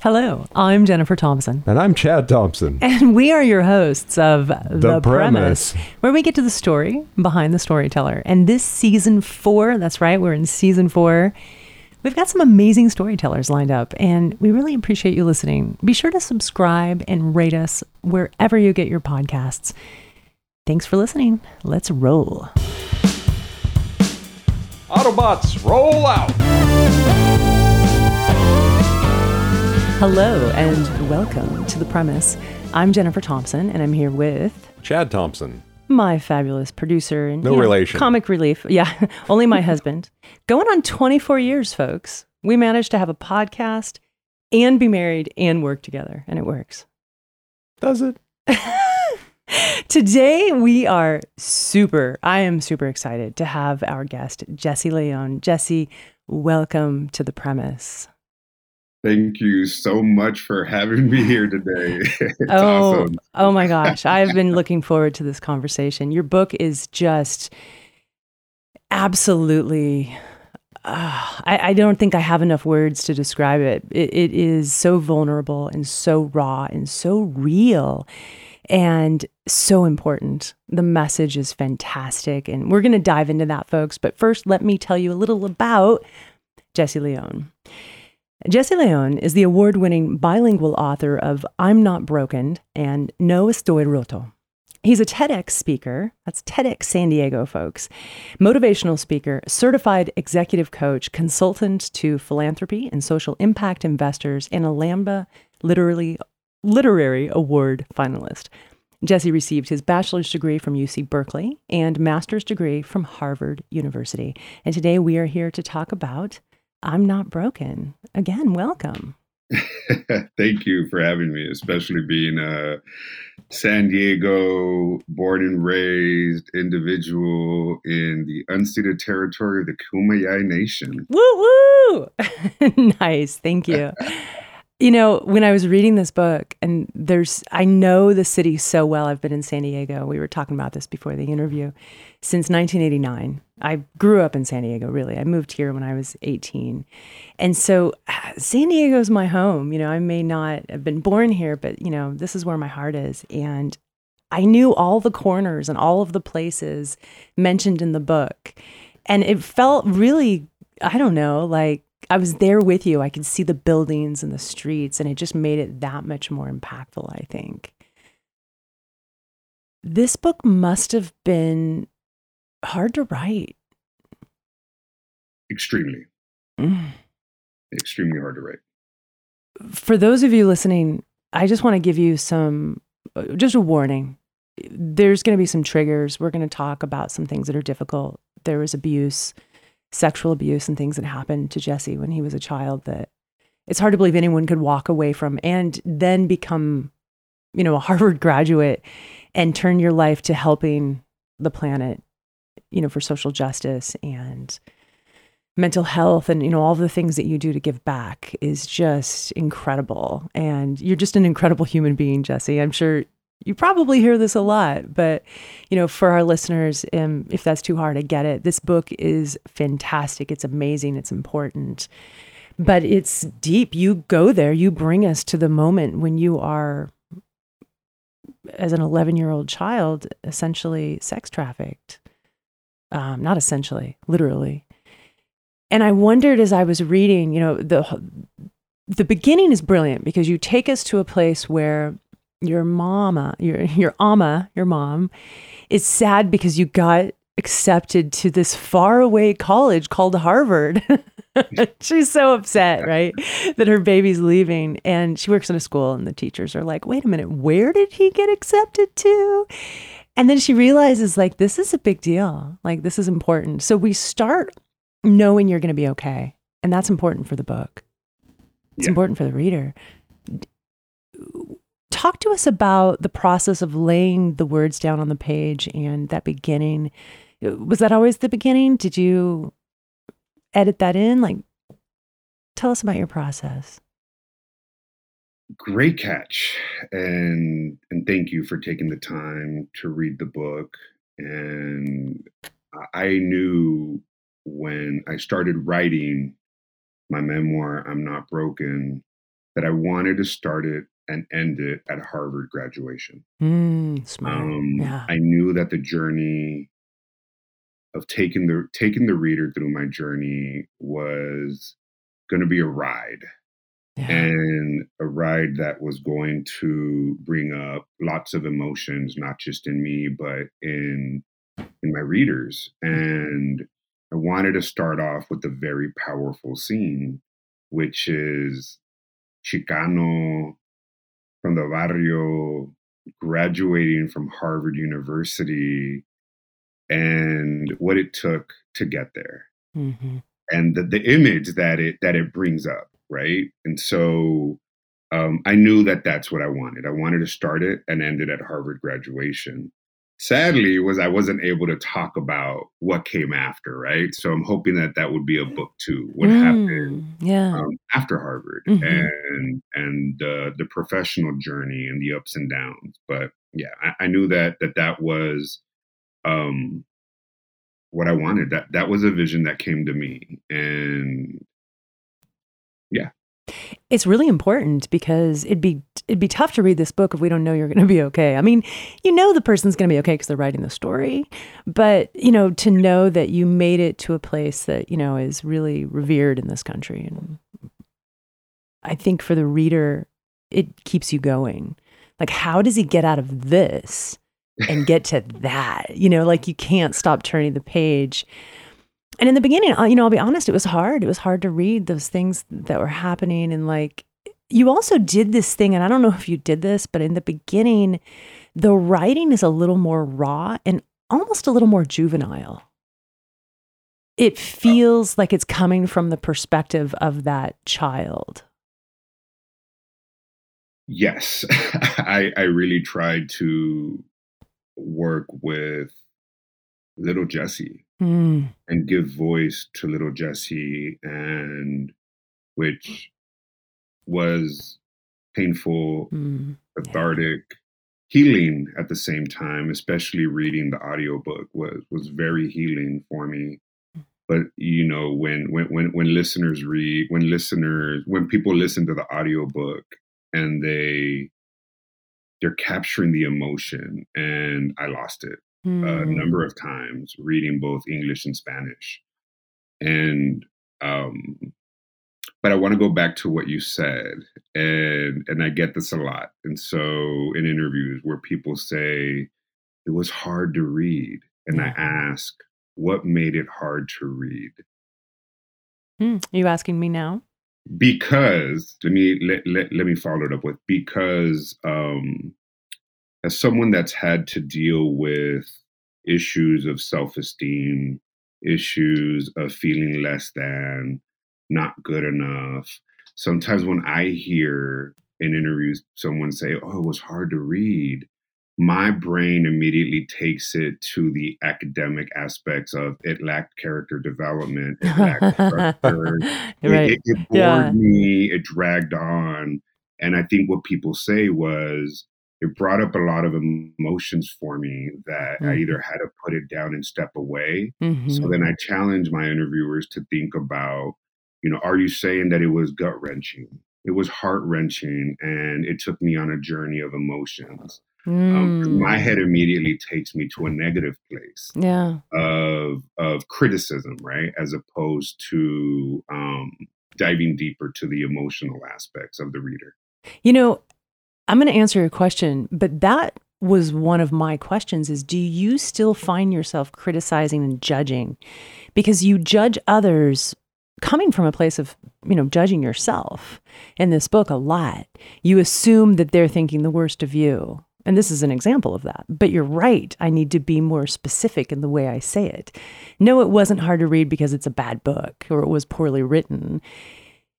Hello, I'm Jennifer Thompson. And I'm Chad Thompson. And we are your hosts of The, The Premise. where we get to the story behind the storyteller. And this season four, that's right, we're in season four. We've got some amazing storytellers lined up, and we really appreciate you listening. Be sure to subscribe and rate us wherever you get your podcasts. Thanks for listening. Let's roll. Autobots, roll out! Hello, and welcome to The Premise. I'm Jennifer Thompson, and I'm here with Chad Thompson. my fabulous producer and No you know, relation. comic relief. Yeah, only my husband. Going on 24 years, folks. We managed to have a podcast and be married and work together, and it works. Does it? Today we are super. I am super excited to have our guest Jesse Leon. Jesse, welcome to the premise. Thank you so much for having me here today. it's oh, awesome. oh my gosh. I've been looking forward to this conversation. Your book is just absolutely. Uh, I, I don't think I have enough words to describe it. it. It is so vulnerable and so raw and so real and so important. The message is fantastic. And we're going to dive into that, folks. But first, let me tell you a little about Jesse Leon. Jesse Leon is the award winning bilingual author of I'm Not Broken and No Estoy Roto. He's a TEDx speaker, that's TEDx San Diego, folks, motivational speaker, certified executive coach, consultant to philanthropy and social impact investors, and a Lambda literally, literary award finalist. Jesse received his bachelor's degree from UC Berkeley and master's degree from Harvard University. And today we are here to talk about I'm Not Broken. Again, welcome. Thank you for having me, especially being a San Diego born and raised individual in the unceded territory of the Kumeyaay Nation. Woo woo! nice. Thank you. You know, when I was reading this book, and there's, I know the city so well. I've been in San Diego. We were talking about this before the interview. Since 1989, I grew up in San Diego, really. I moved here when I was 18. And so San Diego's my home. You know, I may not have been born here, but, you know, this is where my heart is. And I knew all the corners and all of the places mentioned in the book. And it felt really, I don't know, like I was there with you. I could see the buildings and the streets, and it just made it that much more impactful, I think. This book must have been hard to write. Extremely, Mm. extremely hard to write. For those of you listening, I just want to give you some, uh, just a warning. There's going to be some triggers. We're going to talk about some things that are difficult. There was abuse, sexual abuse, and things that happened to Jesse when he was a child that it's hard to believe anyone could walk away from and then become, you know, a Harvard graduate and turn your life to helping the planet, you know, for social justice and mental health and you know all the things that you do to give back is just incredible. And you're just an incredible human being jesse. I'm sure you probably hear this a lot but you know for our listeners um, if that's too hard i get it. This book is fantastic. It's amazing. It's important. But it's deep. You go there. You bring us to the moment when you are as an 11 year old child essentially sex trafficked um, not essentially literally and I wondered as I was reading, you know, the the beginning is brilliant because you take us to a place where your mama, your your ama, your mom, is sad because you got accepted to this faraway college called Harvard. She's so upset, right? That her baby's leaving. And she works in a school, and the teachers are like, wait a minute, where did he get accepted to? And then she realizes, like, this is a big deal. Like, this is important. So we start knowing you're going to be okay. And that's important for the book. It's Yeah. important for the reader. Talk to us about the process of laying the words down on the page and that beginning. Was that always the beginning? Did you edit that in? Like, tell us about your process. Great catch, and and thank you for taking the time to read the book. And I- knew when I started writing my memoir, "I'm Not Broken," that I wanted to start it and end it at Harvard graduation. Mm, smart. Um, yeah. I knew that the journey of taking the taking the reader through my journey was going to be a ride yeah. and a ride that was going to bring up lots of emotions not just in me but in in my readers and i wanted to start off with a very powerful scene which is chicano from the barrio graduating from harvard university and what it took to get there Mhm. and the, the image that it that it brings up right and so um, i knew that that's what i wanted i wanted to start it and end it at harvard graduation sadly was i wasn't able to talk about what came after right so i'm hoping that that would be a book too what happened Mm, yeah. um, after harvard Mhm. and and uh, the professional journey and the ups and downs but yeah i, I knew that that that was um what I wanted. That that was a vision that came to me, and it's really important because it'd be it'd be tough to read this book if we don't know you're going to be okay. I mean, you know the person's going to be okay because they're writing the story, but you know to know that you made it to a place that you know is really revered in this country, and I think for the reader, it keeps you going. Like, how does he get out of this and get to that? You know, like you can't stop turning the page. And in the beginning, you know, I'll be honest, it was hard. It was hard to read those things that were happening. And like, you also did this thing, and I don't know if you did this, but in the beginning, the writing is a little more raw and almost a little more juvenile. It feels like it's coming from the perspective of that child. yes, I I really tried to work with little Jesse Mm, and give voice to little Jesse, and which was painful, mm, cathartic, healing at the same time. Especially reading the audiobook was was very healing for me. But you know, when when when when listeners read, when listeners, when people listen to the audiobook and they they're capturing the emotion, and I lost it a mm. number of times reading both English and Spanish. And um but I want to go back to what you said and and I get this a lot. And so in interviews where people say it was hard to read and I ask what made it hard to read? Mm. Are you asking me now? Because let me let, let, let me follow it up with because um as someone that's had to deal with issues of self-esteem, issues of feeling less than, not good enough. Sometimes when I hear in interviews someone say, "Oh, it was hard to read," my brain immediately takes it to the academic aspects of it lacked character development, it lacked structure, right. it, it bored Yeah. me, it dragged on. And I think what people say was it brought up a lot of emotions for me that I Mhm. either had to put it down and step away. So Mhm. then I challenge my interviewers to think about, you know, are you saying that it was gut wrenching? It was heart wrenching and it took me on a journey of emotions. Um, 'cause my Mm. head immediately takes me to a negative place Yeah. of of criticism, right? As opposed to um, diving deeper to the emotional aspects of the reader. You know, I'm going to answer your question, but that was one of my questions is do you still find yourself criticizing and judging because you judge others coming from a place of, you know, judging yourself in this book a lot. You assume that they're thinking the worst of you. And this is an example of that. But you're right. I need to be more specific in the way I say it. No, it wasn't hard to read because it's a bad book or it was poorly written.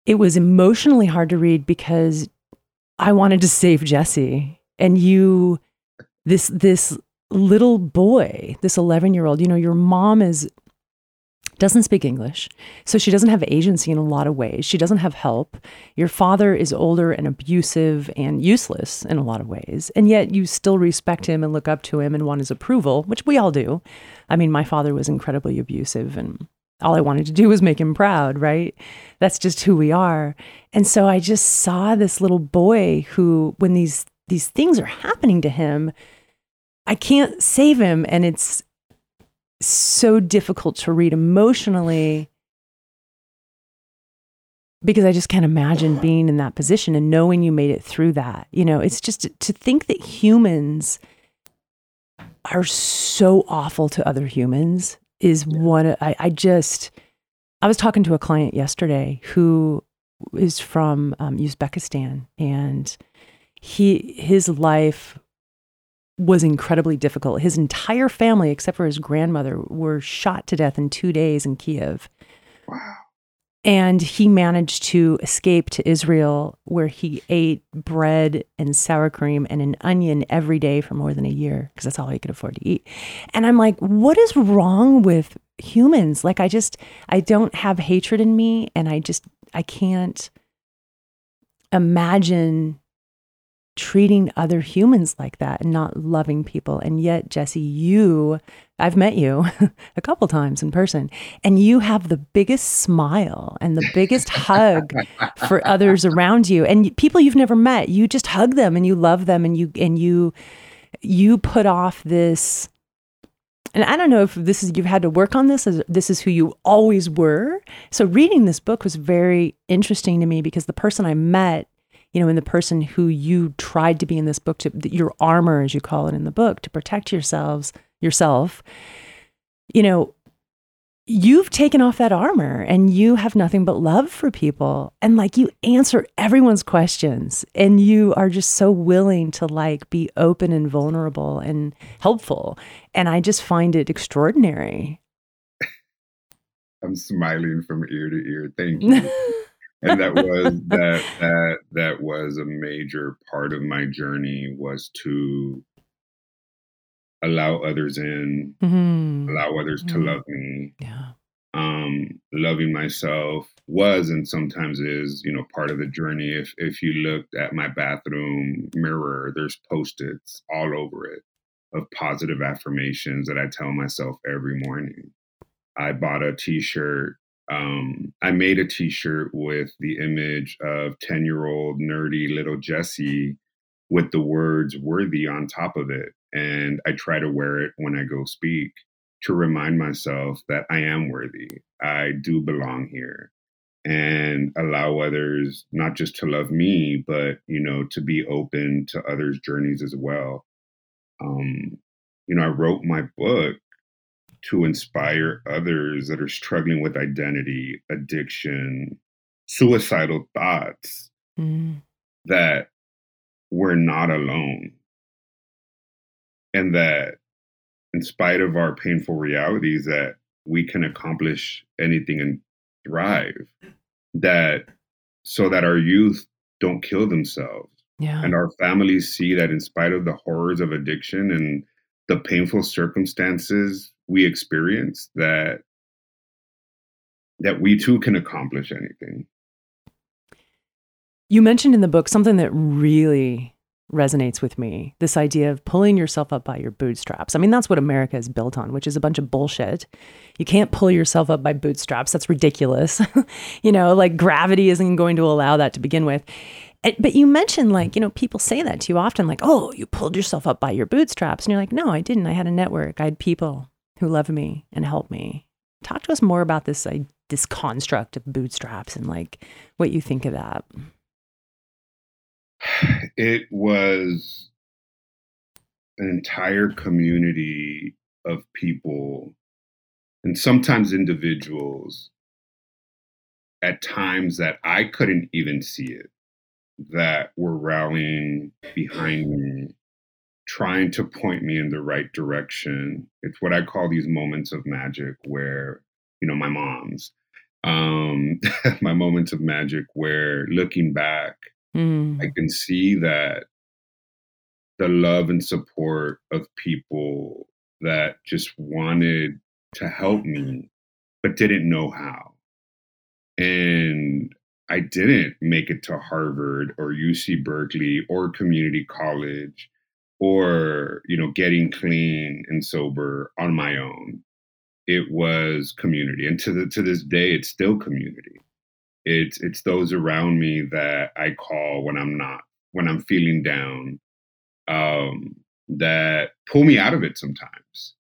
It was emotionally hard to read because I wanted to save Jesse. And you, this, this little boy, this 11 year old, you know, your mom is, doesn't speak English. So she doesn't have agency in a lot of ways. She doesn't have help. Your father is older and abusive and useless in a lot of ways. And yet you still respect him and look up to him and want his approval, which we all do. I mean, my father was incredibly abusive and all I wanted to do was make him proud, right? That's just who we are. And so I just saw this little boy who, when these these things are happening to him, I can't save him. And it's so difficult to read emotionally because I just can't imagine being in that position and knowing you made it through that. You know, it's just to think that humans are so awful to other humans is yeah. one I, I just I was talking to a client yesterday who is from um, Uzbekistan and he his life was incredibly difficult. His entire family, except for his grandmother, were shot to death in two days in Kiev. Wow. And he managed to escape to Israel, where he ate bread and sour cream and an onion every day for more than a year, because that's all he could afford to eat. And I'm like, what is wrong with humans? Like, I just, I don't have hatred in me. And I just, I can't imagine treating other humans like that and not loving people. And yet, Jesse, you, I've met you a couple times in person, and you have the biggest smile and the biggest hug for others around you and people you've never met. You just hug them and you love them and you and you you put off this and I don't know if this is you've had to work on this as this is who you always were. So reading this book was very interesting to me because the person I met you know, in the person who you tried to be in this book, to your armor, as you call it in the book, to protect yourselves, yourself, you know, you've taken off that armor and you have nothing but love for people. And like you answer everyone's questions and you are just so willing to like be open and vulnerable and helpful. And I just find it extraordinary. I'm smiling from ear to ear. Thank you. And that was that that that was a major part of my journey was to allow others in mm-hmm. allow others mm-hmm. to love me yeah um loving myself was and sometimes is you know part of the journey if if you looked at my bathroom mirror there's post-its all over it of positive affirmations that i tell myself every morning i bought a t-shirt um, I made a T-shirt with the image of ten-year-old nerdy little Jesse with the words "worthy" on top of it, and I try to wear it when I go speak to remind myself that I am worthy. I do belong here, and allow others not just to love me, but you know to be open to others' journeys as well. Um, you know, I wrote my book to inspire others that are struggling with identity, addiction, suicidal thoughts, mm. that we're not alone. And that in spite of our painful realities that we can accomplish anything and thrive. That so that our youth don't kill themselves. Yeah. And our families see that in spite of the horrors of addiction and the painful circumstances we experience that that we too can accomplish anything. You mentioned in the book something that really resonates with me this idea of pulling yourself up by your bootstraps. I mean, that's what America is built on, which is a bunch of bullshit. You can't pull yourself up by bootstraps. That's ridiculous. you know, like gravity isn't going to allow that to begin with. But you mentioned, like, you know, people say that to you often, like, oh, you pulled yourself up by your bootstraps. And you're like, no, I didn't. I had a network, I had people who love me and help me. Talk to us more about this like, this construct of bootstraps and like what you think of that. It was an entire community of people and sometimes individuals at times that I couldn't even see it that were rallying behind me trying to point me in the right direction. It's what I call these moments of magic where, you know, my mom's, um, my moments of magic where looking back, mm. I can see that the love and support of people that just wanted to help me, but didn't know how. And I didn't make it to Harvard or UC Berkeley or community college or you know getting clean and sober on my own it was community, and to the, to this day, it's still community. It's it's those around me that I call when I'm not when I'm feeling down, um, that pull me out of it sometimes.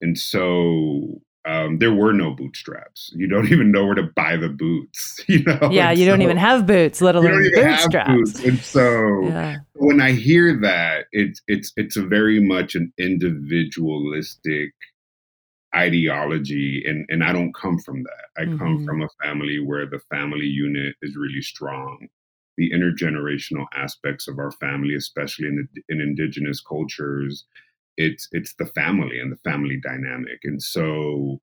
And so um, there were no bootstraps. You don't even know where to buy the boots. You know. Yeah, and you don't even have boots, let alone don't even have bootstraps. boots. And so Yeah. when I hear that, it's it's it's a very much an individualistic ideology, and and I don't come from that. I come Mhm. from a family where the family unit is really strong. The intergenerational aspects of our family, especially in the, in indigenous cultures, it's it's the family and the family dynamic, and so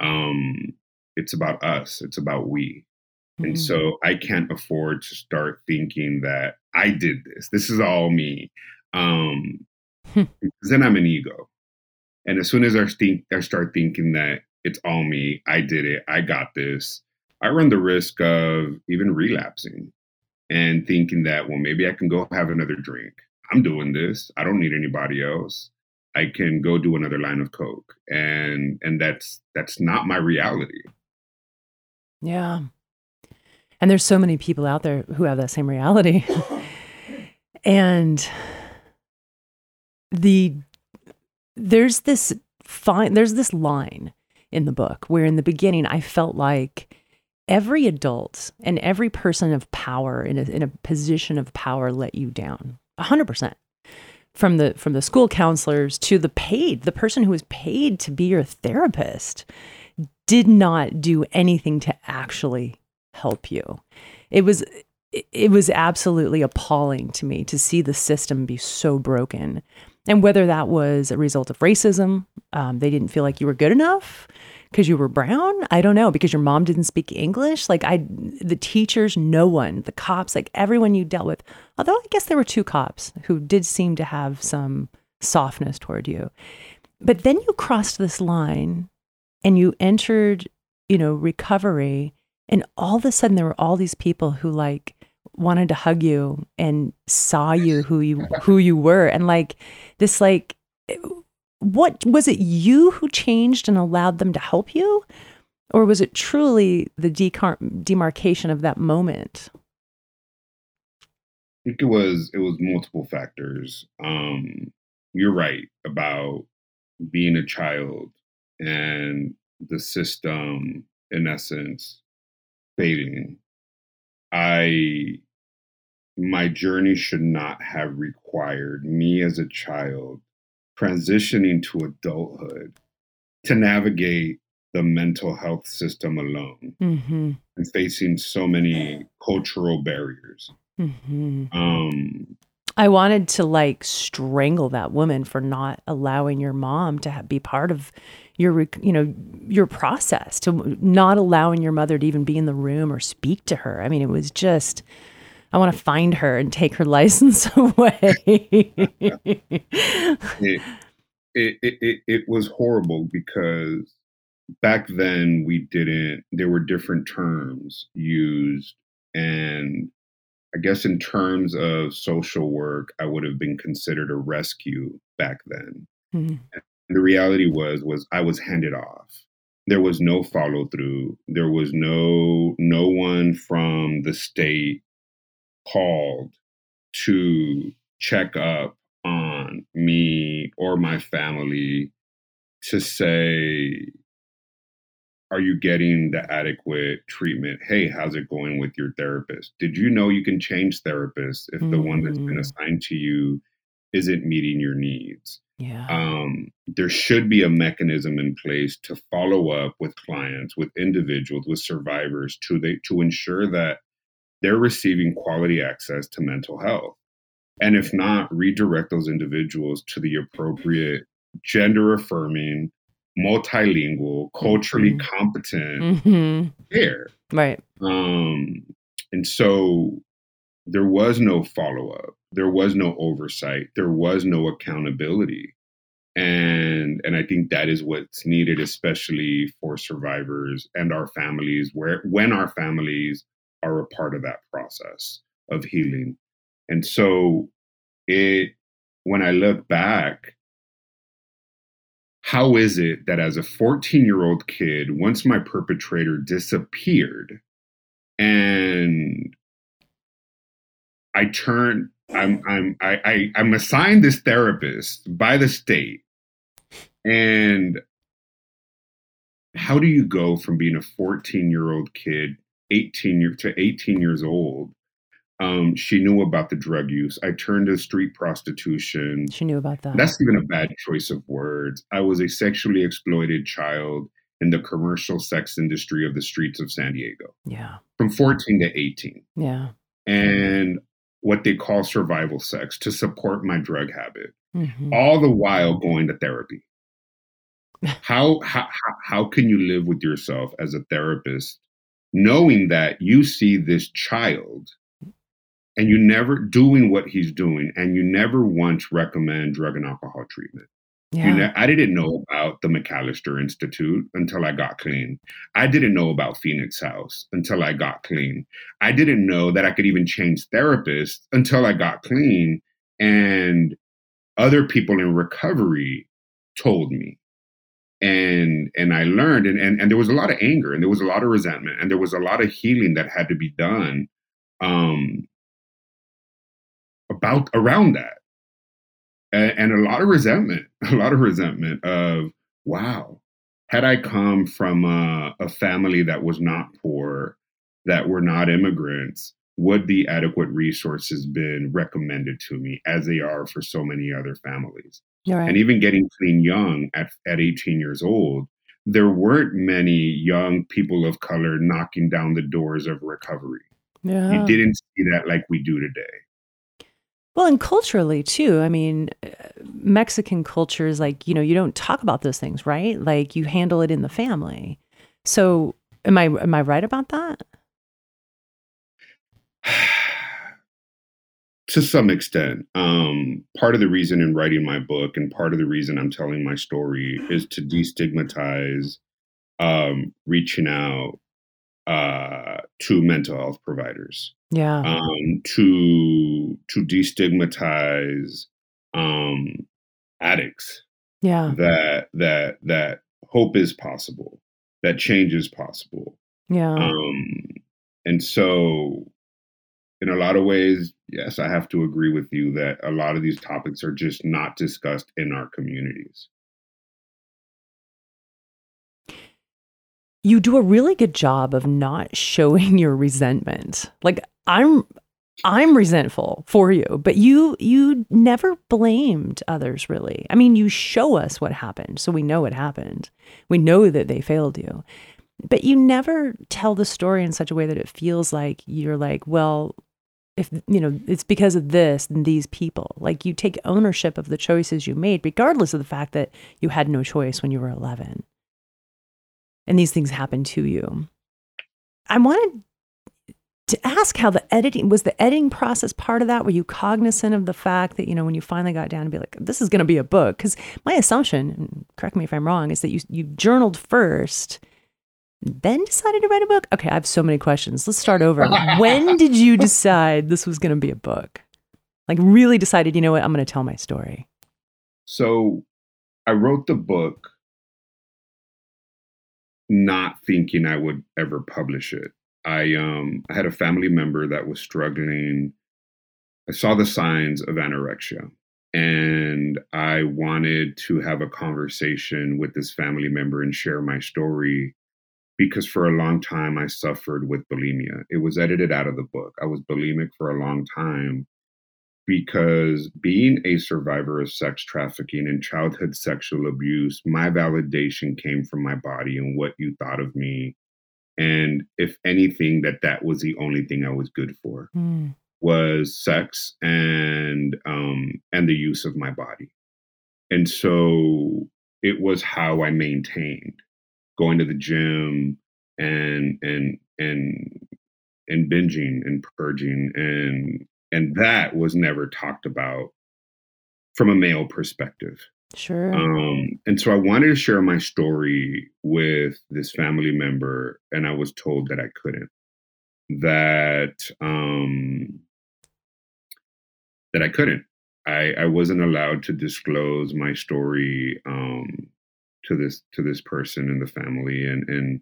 um, it's about us. It's about we. And Mm. so I can't afford to start thinking that I did this. This is all me. Um, Hmm. then I'm an ego. And as soon as I think I start thinking that it's all me, I did it, I got this, I run the risk of even relapsing and thinking that, well, maybe I can go have another drink. I'm doing this. I don't need anybody else. I can go do another line of coke. And and that's that's not my reality. Yeah. And there's so many people out there who have that same reality. and the there's this fine there's this line in the book where in the beginning I felt like every adult and every person of power in a, in a position of power let you down 100% from the from the school counselors to the paid the person who was paid to be your therapist did not do anything to actually help you. It was it- was absolutely appalling to me to see the system be so broken and whether that was a result of racism um, they didn't feel like you were good enough because you were brown? I don't know because your mom didn't speak english? Like i the teachers no one the cops like everyone you dealt with although i guess there were two cops who did seem to have some softness toward you. But then you crossed this line and you entered you know recovery and all of a sudden there were all these people who like wanted to hug you and saw you who you who you were and like this like what was it you who changed and allowed them to help you or was it truly the decar- demarcation of that moment I think it was it was multiple factors. Um, you're right about being a child and the system, in essence, failing. I my journey should not have required me as a child transitioning to adulthood to navigate the mental health system alone mm-hmm. and facing so many cultural barriers. Mm-hmm. Um, I wanted to like strangle that woman for not allowing your mom to ha- be part of your, you know, your process, to not allowing your mother to even be in the room or speak to her. I mean, it was just, I want to find her and take her license away. it, it, it, it, was horrible because back then we didn't, there were different terms used. And I guess in terms of social work, I would have been considered a rescue back then. Mhm. The reality was was I was handed off. There was no follow through. There was no no one from the state called to check up on me or my family to say are you getting the adequate treatment? Hey, how's it going with your therapist? Did you know you can change therapists if the one that's been Mm. assigned to you isn't meeting your needs? Yeah. um, there should be a mechanism in place to follow up with clients, with individuals, with survivors to they, to ensure that they're receiving quality access to mental health. And if not, redirect those individuals to the appropriate gender affirming, multilingual, culturally Mhm. competent hmm care. Right. Um, and so there was no follow up, there was no oversight, there was no accountability. And and I think that is what's needed, especially for survivors and our families, where when our families are a part of that process of healing. And so it when I look back, how is it that as a 14 year old kid, once my perpetrator disappeared and I turn, I'm, I'm, I, I, I'm assigned this therapist by the state. And how do you go from being a 14 year old kid, 18 year to 18 years old? Um, she knew about the drug use. I turned to street prostitution. She knew about that. That's even a bad choice of words. I was a sexually exploited child in the commercial sex industry of the streets of San Diego yeah. from 14 to 18. Yeah. And what they call survival sex to support my drug habit, Mhm. all the while going to therapy. How, how, how- how can you live with yourself as a therapist knowing that you see this child and you never doing what he's doing and you never once recommend drug and alcohol treatment? Yeah. You know, I didn't know about the McAlister Institute until I got clean. I didn't know about Phoenix House until I got clean. I didn't know that I could even change therapists until I got clean. And other people in recovery told me. And and I learned and, and and there was a lot of anger and there was a lot of resentment and there was a lot of healing that had to be done um about around that and, and a lot of resentment, a lot of resentment of, wow, had I come from a, a family that was not poor, that were not immigrants, would the adequate resources been recommended to me as they are for so many other families? Right. And even getting clean young at, at 18 years old, there weren't many young people of color knocking down the doors of recovery. yeah. You didn't see that like we do today. Well, and culturally too. I mean, uh, Mexican culture is like, you know, you don't talk about those things, right? Like you handle it in the family. So, am I am I right about that? to some extent um, part of the reason in writing my book and part of the reason i'm telling my story is to destigmatize um, reaching out uh, to mental health providers Yeah. um, to to destigmatize um, addicts yeah. that that that hope is possible that change is possible Yeah. um, and so, in a lot of ways, yes, I have to agree with you that a lot of these topics are just not discussed in our communities. you do a really good job of not showing your resentment. Like I'm I'm resentful for you, but you you never blamed others really. I mean, you show us what happened, so we know what happened. We know that they failed you. But you never tell the story in such a way that it feels like you're like, well, if you know, it's because of this and these people. Like you take ownership of the choices you made regardless of the fact that you had no choice when you were 11 and these things happen to you. I wanted to ask how the editing was the editing process part of that. Were you cognizant of the fact that you know when you finally got down to be like, this is going to be a book? Because my assumption, and correct me if I'm wrong, is that you you journaled first, then decided to write a book. Okay, I have so many questions. Let's start over. when did you decide this was going to be a book? Like really decided, you know what, I'm going to tell my story. So, I wrote the book not thinking I would ever publish it. I um I had a family member that was struggling. I saw the signs of anorexia and I wanted to have a conversation with this family member and share my story because for a long time I suffered with bulimia. It was edited out of the book. I was bulimic for a long time because being a survivor of sex trafficking and childhood sexual abuse, my validation came from my body and what you thought of me. And if anything, that that was the only thing I was good for Hmm. was sex and um, and the use of my body. And so it was how I maintained going to the gym and and and and binging and purging and and that was never talked about from a male perspective. Sure. Um, and so I wanted to share my story with this family member, and I was told that I couldn't. That um, that I couldn't. I, I wasn't allowed to disclose my story um, to this to this person in the family and and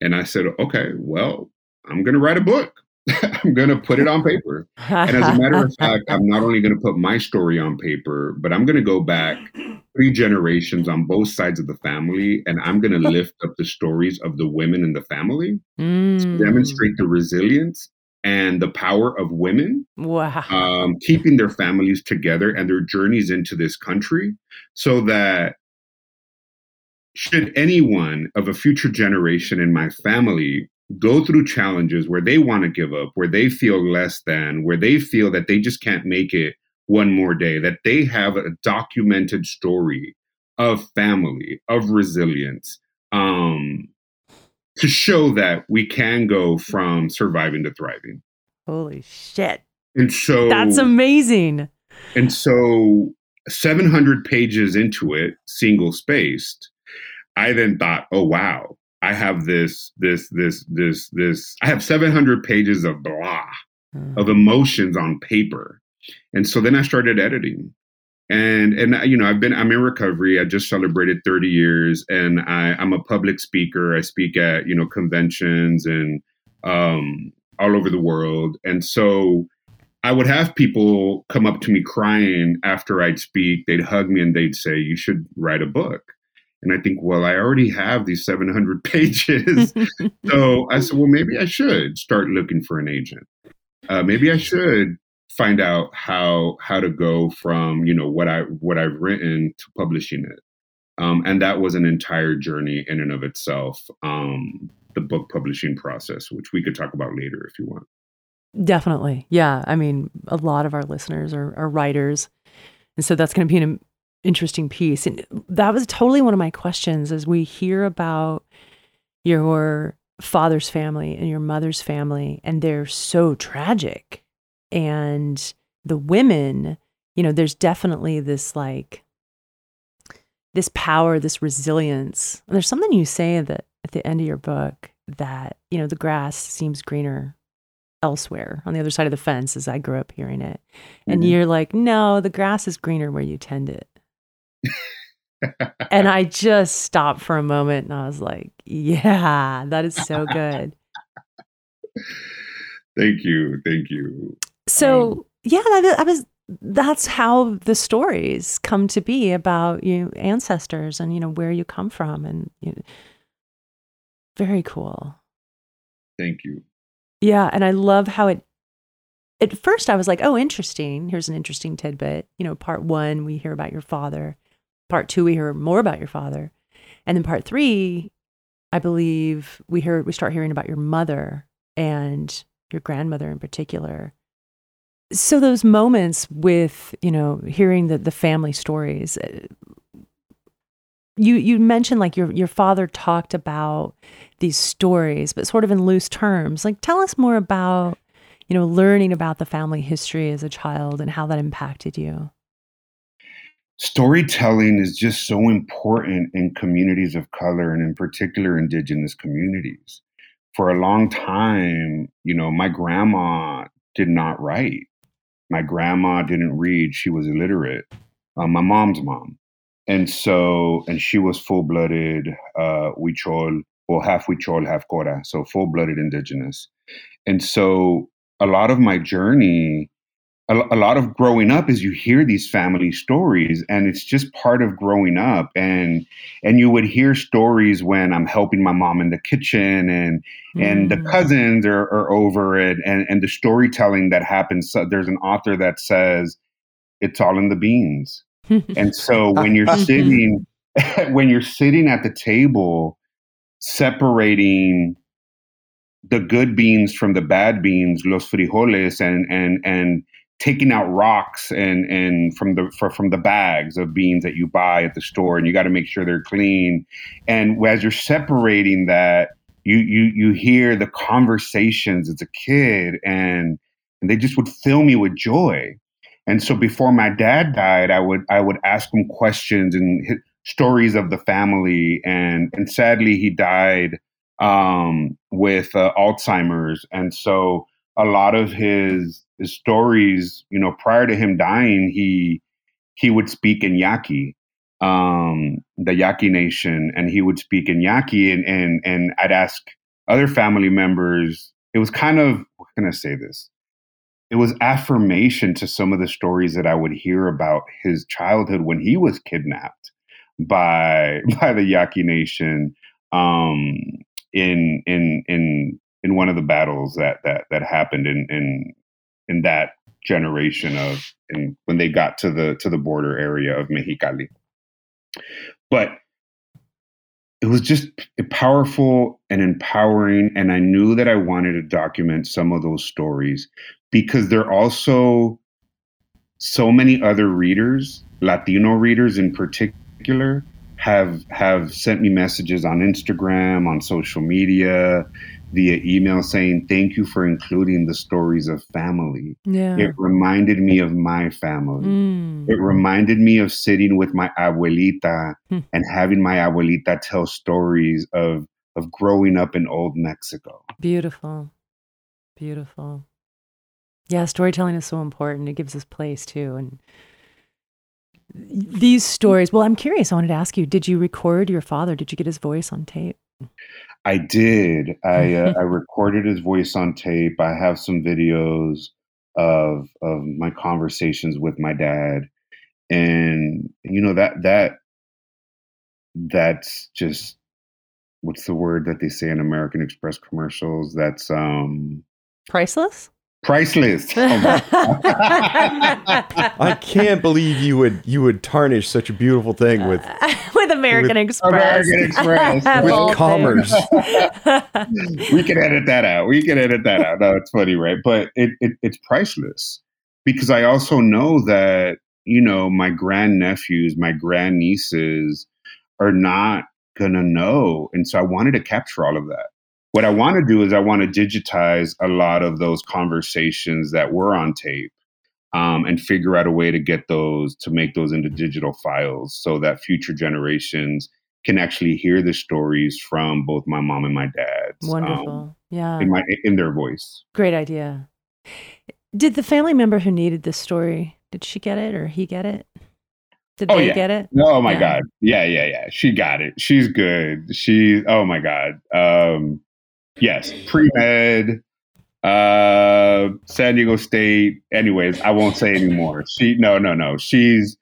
and I said, okay, well, I'm to write a book. I'm going to put it on paper. And as a matter of fact, I'm not only going to put my story on paper, but I'm going to go back three generations on both sides of the family, and I'm going to lift up the stories of the women in the family Mm. to demonstrate the resilience and the power of women Wow. um, keeping their families together and their journeys into this country so that should anyone of a future generation in my family go through challenges where they want to give up, where they feel less than, where they feel that they just can't make it one more day, that they have a documented story of family, of resilience, um, to show that we can go from surviving to thriving. Holy shit. And so That's amazing. and so 700 pages into it, single spaced, I then thought, oh wow, I have this, this, this, this, this, I have 700 pages of blah, of emotions on paper. And so then I started editing. And and you know, I've been I'm in recovery. I just celebrated 30 years and I, I'm a public speaker. I speak at, you know, conventions and um all over the world. And so I would have people come up to me crying after I'd speak. They'd hug me and they'd say, You should write a book. And I think, well, I already have these 700 pages. so I said, well, maybe I should start looking for an agent. Uh, maybe I should find out how how to go from you know what I what I've written to publishing it. Um, and that was an entire journey in and of itself. Um, the book publishing process, which we could talk about later if you want. Definitely. Yeah. I mean, a lot of our listeners are, are writers. And so that's going to be an interesting piece. And that was totally one of my questions as we hear about your father's family and your mother's family, and they're so tragic. And the women, you know, there's definitely this like, this power, this resilience. And there's something you say that at the end of your book that, you know, the grass seems greener elsewhere on the other side of the fence as I grew up hearing it. And Mhm. you're like, no, the grass is greener where you tend it. And I just stopped for a moment and I was like, yeah, that is so good. Thank you, thank you. So, um, yeah, that, that was that's how the stories come to be about you ancestors and you know where you come from and you know, very cool. Thank you. Yeah, and I love how it. At first, I was like, "Oh, interesting. Here's an interesting tidbit." You know, part one, we hear about your father. Part two, we hear more about your father, and then part three, I believe we hear we start hearing about your mother and your grandmother in particular. So those moments with you know hearing the the family stories. uh, You you mentioned like your your father talked about these stories, but sort of in loose terms. Like, tell us more about, you know, learning about the family history as a child and how that impacted you. Storytelling is just so important in communities of color and in particular indigenous communities. For a long time you know my grandma did not write. My grandma didn't read. She was illiterate uh, my mom's mom. And so and she was full-blooded uh huichol or half huichol half cora so full-blooded indigenous. And so a lot of my journey a, a lot of growing up is you hear these family stories and it's just part of growing up and and you would hear stories when i'm helping my mom in the kitchen and and the Mm. cousins are, are over it and and the storytelling that happens so there's an author that says it's all in the beans and so when you're sitting when you're sitting at the table separating the good beans from the bad beans los frijoles and and and taking out rocks and and from the for, from the bags of beans that you buy at the store and you got to make sure they're clean. And as you're separating that you you you hear the conversations as a kid and and they just would fill me with joy. And so before my dad died i would i would ask him questions and his stories of the family and and sadly he died um with uh, alzheimer's. And so a lot of his his stories you know prior to him dying he he would speak in yaqui um, the Yaqui Nation, and he would speak in Yaqui, and and and I'd ask other family members. It was kind of what can I say this? It was affirmation to some of the stories that I would hear about his childhood when he was kidnapped by by the Yaqui Nation um, in in in in one of the battles that that that happened in in in that generation of and when they got to the to the border area of Mexicali. But it was just powerful and empowering and I knew that I wanted to document some of those stories because there are also so many other readers, Latino readers in particular, have have sent me messages on Instagram, on social media, via email saying thank you for including the stories of family. Yeah. It reminded me of my family. Mm. It reminded me of sitting with my abuelita Hmm. and having my abuelita tell stories of of growing up in old Mexico. Beautiful. Beautiful. Yeah, storytelling is so important. It gives us place too. And these stories, well, I'm curious. I wanted to ask you, did you record your father? Did you get his voice on tape? I did. I uh, I recorded his voice on tape. I have some videos of of my conversations with my dad, and you know that that that's just what's the word that they say in American Express commercials? That's um Priceless? Priceless. Oh I can't believe you would you would tarnish such a beautiful thing with with American With Express. American Express. With commerce. we can edit that out. We can edit that out. No, it's funny, right? But it, it it's priceless because I also know that you know my grandnephews, my grandnieces are not gonna know, and so I wanted to capture all of that. What I want to do is I want to digitize a lot of those conversations that were on tape. Um, and figure out a way to get those to make those into digital files so that future generations can actually hear the stories from both my mom and my dad's um, Wonderful. yeah. in my in their voice. Great idea. Did the family member who needed this story, did she get it or he get it? Did Oh, they yeah. get it? Oh my Yeah. god. Yeah, yeah, yeah. She got it. She's good. She oh my god. Um yes, pre-med uh San Diego State. Anyways, I won't say anymore. She no, no, no. She's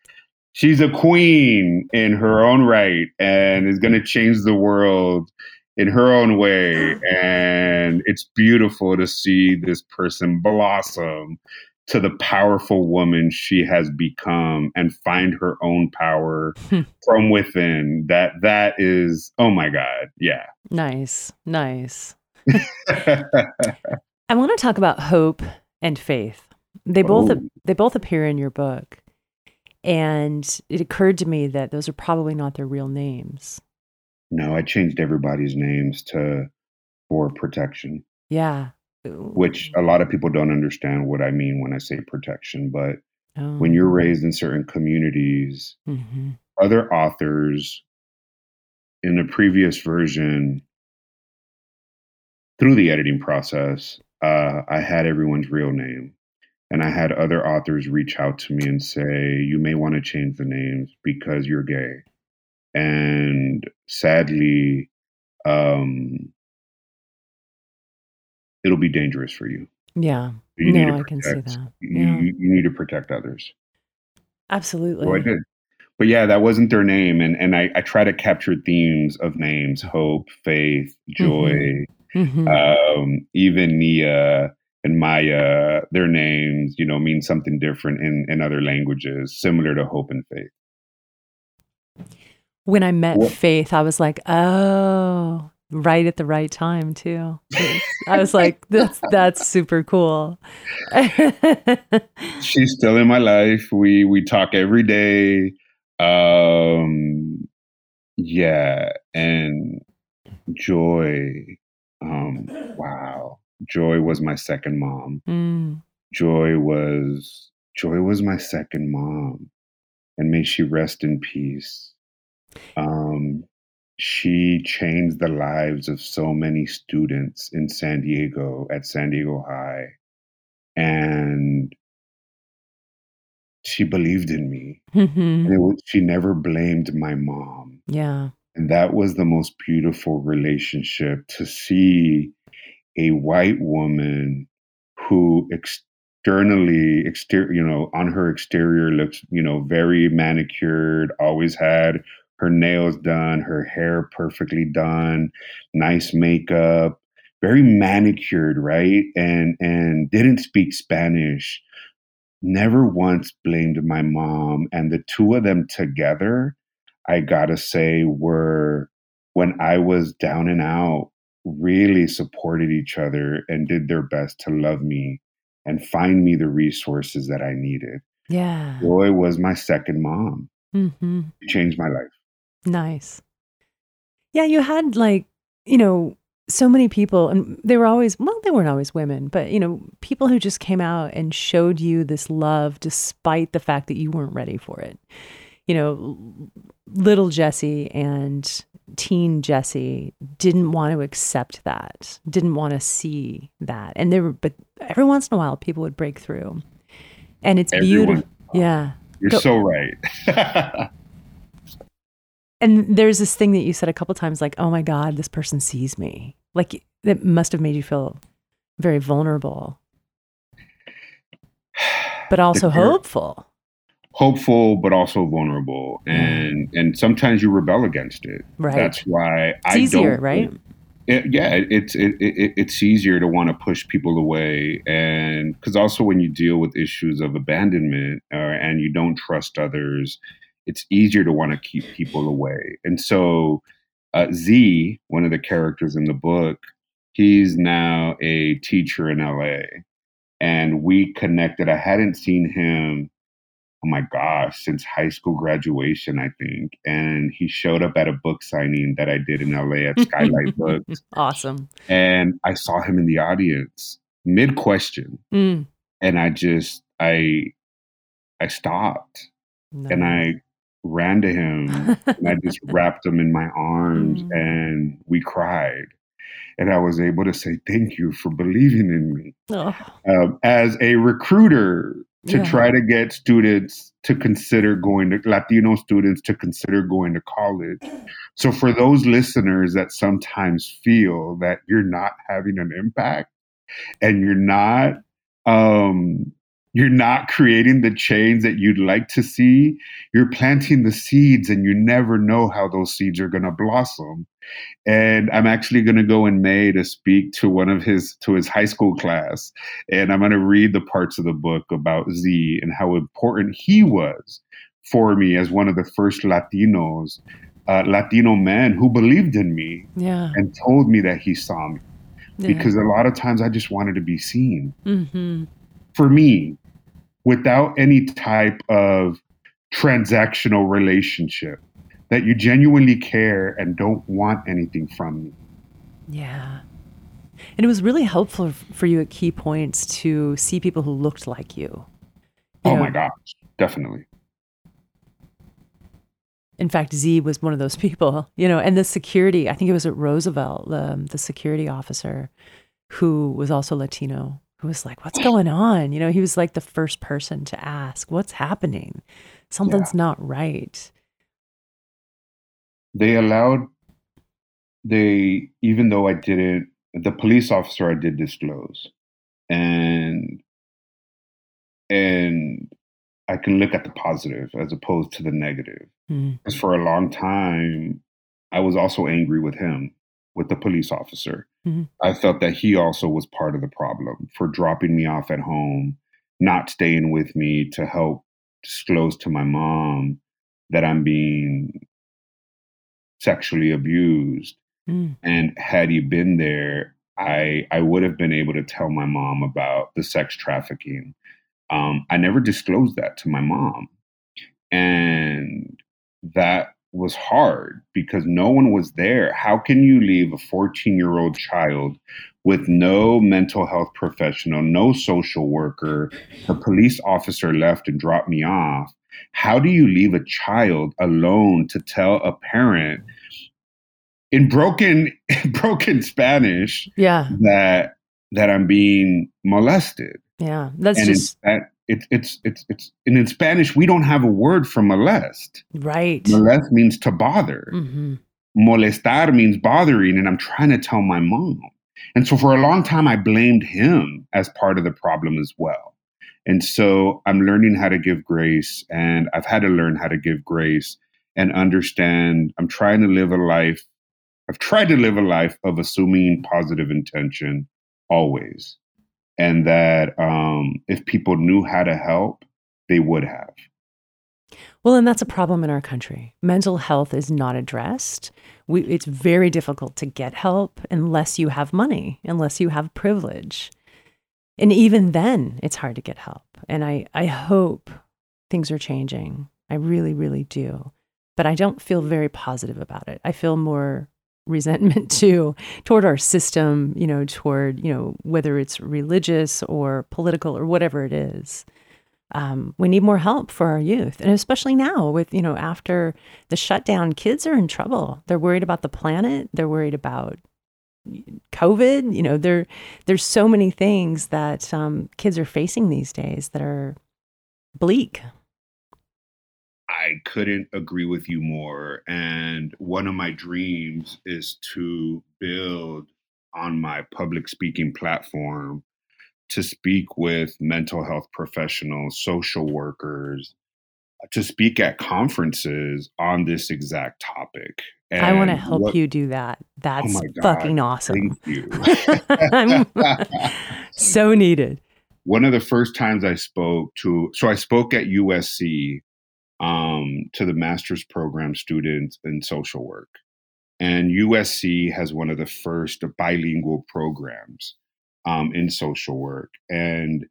she's a queen in her own right and is going to change the world in her own way and it's beautiful to see this person blossom to the powerful woman she has become and find her own power Hmm. from within that that is oh my god yeah Nice. Nice. I want to talk about hope and faith. They both Oh. they both appear in your book. And it occurred to me that those are probably not their real names. no i changed everybody's names to for protection Yeah. which a lot of people don't understand what i mean when i say protection but oh. when you're raised in certain communities Mhm. other authors in a previous version through the editing process uh, i had everyone's real name and i had other authors reach out to me and say you may want to change the names because you're gay and sadly um, it'll be dangerous for you Yeah. you no, I can see that. you, Yeah. you, you need to protect others Absolutely. so I did. But yeah, that wasn't their name. And and I, I try to capture themes of names, hope, faith, joy, Mhm. um, even Nia and Maya, their names, you know, mean something different in, in other languages, similar to hope and faith. when I met Faith, I was like, oh, right at the right time too. I was like, that's that's super cool. She's still in my life. We we talk every day. Um yeah, and Joy. Um, wow. Joy was my second mom. Mm, Joy was Joy was my second mom, and may she rest in peace. Um, she changed the lives of so many students in San Diego at San Diego High, and she believed in me. Mhm. And it was, she never blamed my mom. Yeah. And that was the most beautiful relationship to see a white woman who externally, exter- you know, on her exterior looks, you know, very manicured, always had her nails done, her hair perfectly done, nice makeup, very manicured, right? And and didn't speak Spanish. Never once blamed my mom. And the two of them together, I gotta say, were when I was down and out, really supported each other and did their best to love me and find me the resources that I needed. Yeah. Joy was my second mom. Mm-hmm. She changed my life. Nice. Yeah, you had like, you know, so many people, and they were always, well, they weren't always women, but, you know, people who just came out and showed you this love despite the fact that you weren't ready for it. You know, little Jesse and teen Jesse didn't want to accept that, didn't want to see that. And there were, but every once in a while, people would break through. And it's beautiful. Yeah. You're Go- so right. And there's this thing that you said a couple times, like, "Oh my God, this person sees me." Like that must have made you feel very vulnerable, but also hopeful. Hopeful, but also vulnerable, and and sometimes you rebel against it. Right. That's why It's I easier, don't. Easier, right? It, yeah, it- it's it, it, it's easier to want to push people away, and because also when you deal with issues of abandonment uh, and you don't trust others, it's easier to want to keep people away. And so, uh, Z, one of the characters in the book, he's now a teacher in LA, and we connected. I hadn't seen him. Oh my gosh, since high school graduation, I think. And he showed up at a book signing that I did in LA at Skylight Books Awesome. and I saw him in the audience mid question, Mm. and I just I I stopped and I ran to him and I just wrapped him in my arms Mm. and we cried, and I was able to say thank you for believing in me Oh, um, as a recruiter to Yeah. try to get students to consider going to Latino students to consider going to college. So for those listeners that sometimes feel that you're not having an impact and you're not um you're not creating the change that you'd like to see, you're planting the seeds and you never know how those seeds are going to blossom. And I'm actually going to go in May to speak to one of his to his high school class and I'm going to read the parts of the book about Z and how important he was for me as one of the first Latinos, uh, Latino men who believed in me yeah. and told me that he saw me. yeah. Because a lot of times I just wanted to be seen. Mhm. For me, without any type of transactional relationship, that you genuinely care and don't want anything from me. Yeah. And it was really helpful for you at key points to see people who looked like you. You Oh know, my gosh, definitely. In fact, Z was one of those people, you know, and the security, I think it was at Roosevelt, the, um, the security officer who was also Latino, who was like, What's going on? You know, he was like the first person to ask, What's happening? Something's not right. they allowed they even though i didn't the police officer i did disclose and and i can look at the positive as opposed to the negative Hmm. because for a long time i was also angry with him with the police officer Mhm. i felt that he also was part of the problem for dropping me off at home not staying with me to help disclose to my mom that i'm being sexually abused Mm. and had he been there i i would have been able to tell my mom about the sex trafficking um, i never disclosed that to my mom and that was hard because no one was there how can you leave a 14 year old child with no mental health professional no social worker the police officer left and dropped me off how do you leave a child alone to tell a parent in broken broken Spanish Yeah. that that I'm being molested. Yeah. That's and just, Spa- it's it's it's it's and in Spanish we don't have a word for molest. Right. Molest means to bother. hmm Molestar means bothering, and I'm trying to tell my mom. And so for a long time I blamed him as part of the problem as well. And so I'm learning how to give grace, and I've had to learn how to give grace and understand. I'm trying to live a life. I've tried to live a life of assuming positive intention always, and that um, if people knew how to help, they would have. Well, and that's a problem in our country. Mental health is not addressed. We, it's very difficult to get help unless you have money, unless you have privilege. And even then, it's hard to get help. And I, I hope things are changing. I really, really do. But I don't feel very positive about it. I feel more resentment too toward our system, you know, toward, you know, whether it's religious or political or whatever it is. Um, we need more help for our youth and especially now with you know after the shutdown kids are in trouble. They're worried about the planet. They're worried about covid. You know there there's so many things that um, kids are facing these days that are bleak I couldn't agree with you more. And one of my dreams is to build on my public speaking platform to speak with mental health professionals, social workers, uh, to speak at conferences on this exact topic. And i want to help what, you do that oh that's God, fucking awesome thank you. I'm so needed one of the first times I spoke to, so I spoke at USC um, to the master's program students in social work. And USC has one of the first bilingual programs um, in social work. And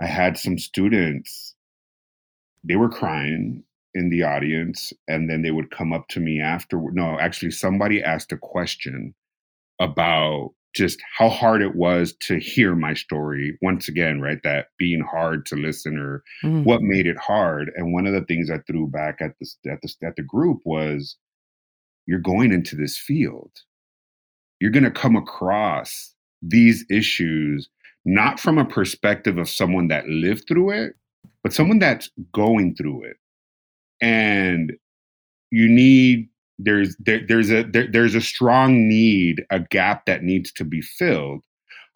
I had some students, they were crying in the audience, and then they would come up to me afterward. No, actually, somebody asked a question about just how hard it was to hear my story once again right that being hard to listen or Mm. what made it hard. And one of the things i threw back at the at the at the group was you're going into this field. You're going to come across these issues not from a perspective of someone that lived through it but someone that's going through it. And you need there's there, there's a there, there's a strong need a gap that needs to be filled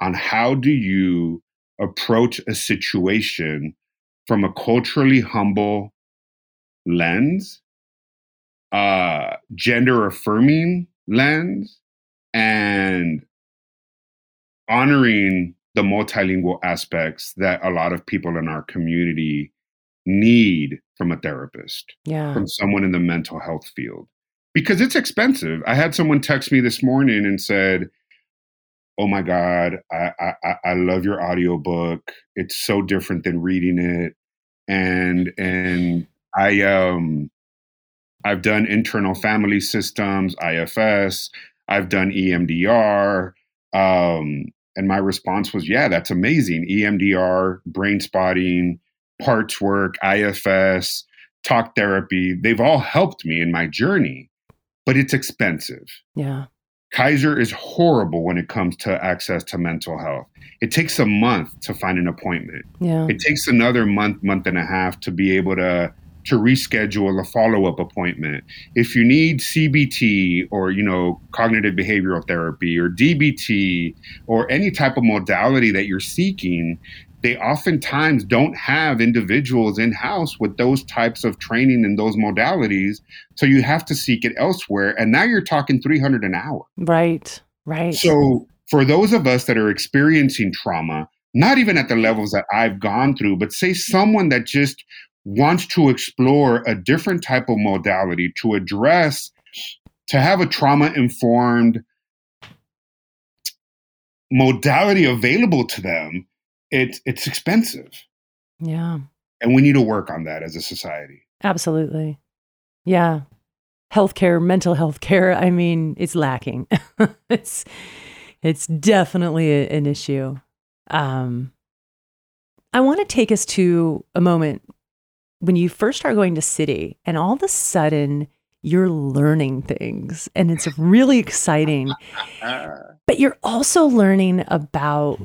on how do you approach a situation from a culturally humble lens uh gender affirming lens and honoring the multilingual aspects that a lot of people in our community need from a therapist yeah. from someone in the mental health field because it's expensive. I had someone text me this morning and said, "Oh my God, I I, I- love your audiobook. It's so different than reading it." And and I um I've done internal family systems, IFS. I've done EMDR. Um, and my response was, "Yeah, that's amazing. EMDR, brain spotting, parts work, IFS." talk therapy, they've all helped me in my journey, but it's expensive. yeah Kaiser is horrible when it comes to access to mental health. It takes a month to find an appointment. yeah It takes another month, month and a half to be able to to reschedule a follow-up appointment. If you need CBT or you know cognitive behavioral therapy or DBT or any type of modality that you're seeking, they oftentimes don't have individuals in house with those types of training and those modalities. So you have to seek it elsewhere. And now you're talking 300 an hour. right right So for those of us that are experiencing trauma, not even at the levels that I've gone through, but say someone that just wants to explore a different type of modality to address, to have a trauma informed modality available to them, it's it's expensive. yeah And we need to work on that as a society. Absolutely. Yeah. Healthcare, mental health care, I mean, it's lacking. it's it's definitely a- an issue. Um I want to take us to a moment when you first start going to city and all of a sudden you're learning things and it's really exciting. But you're also learning about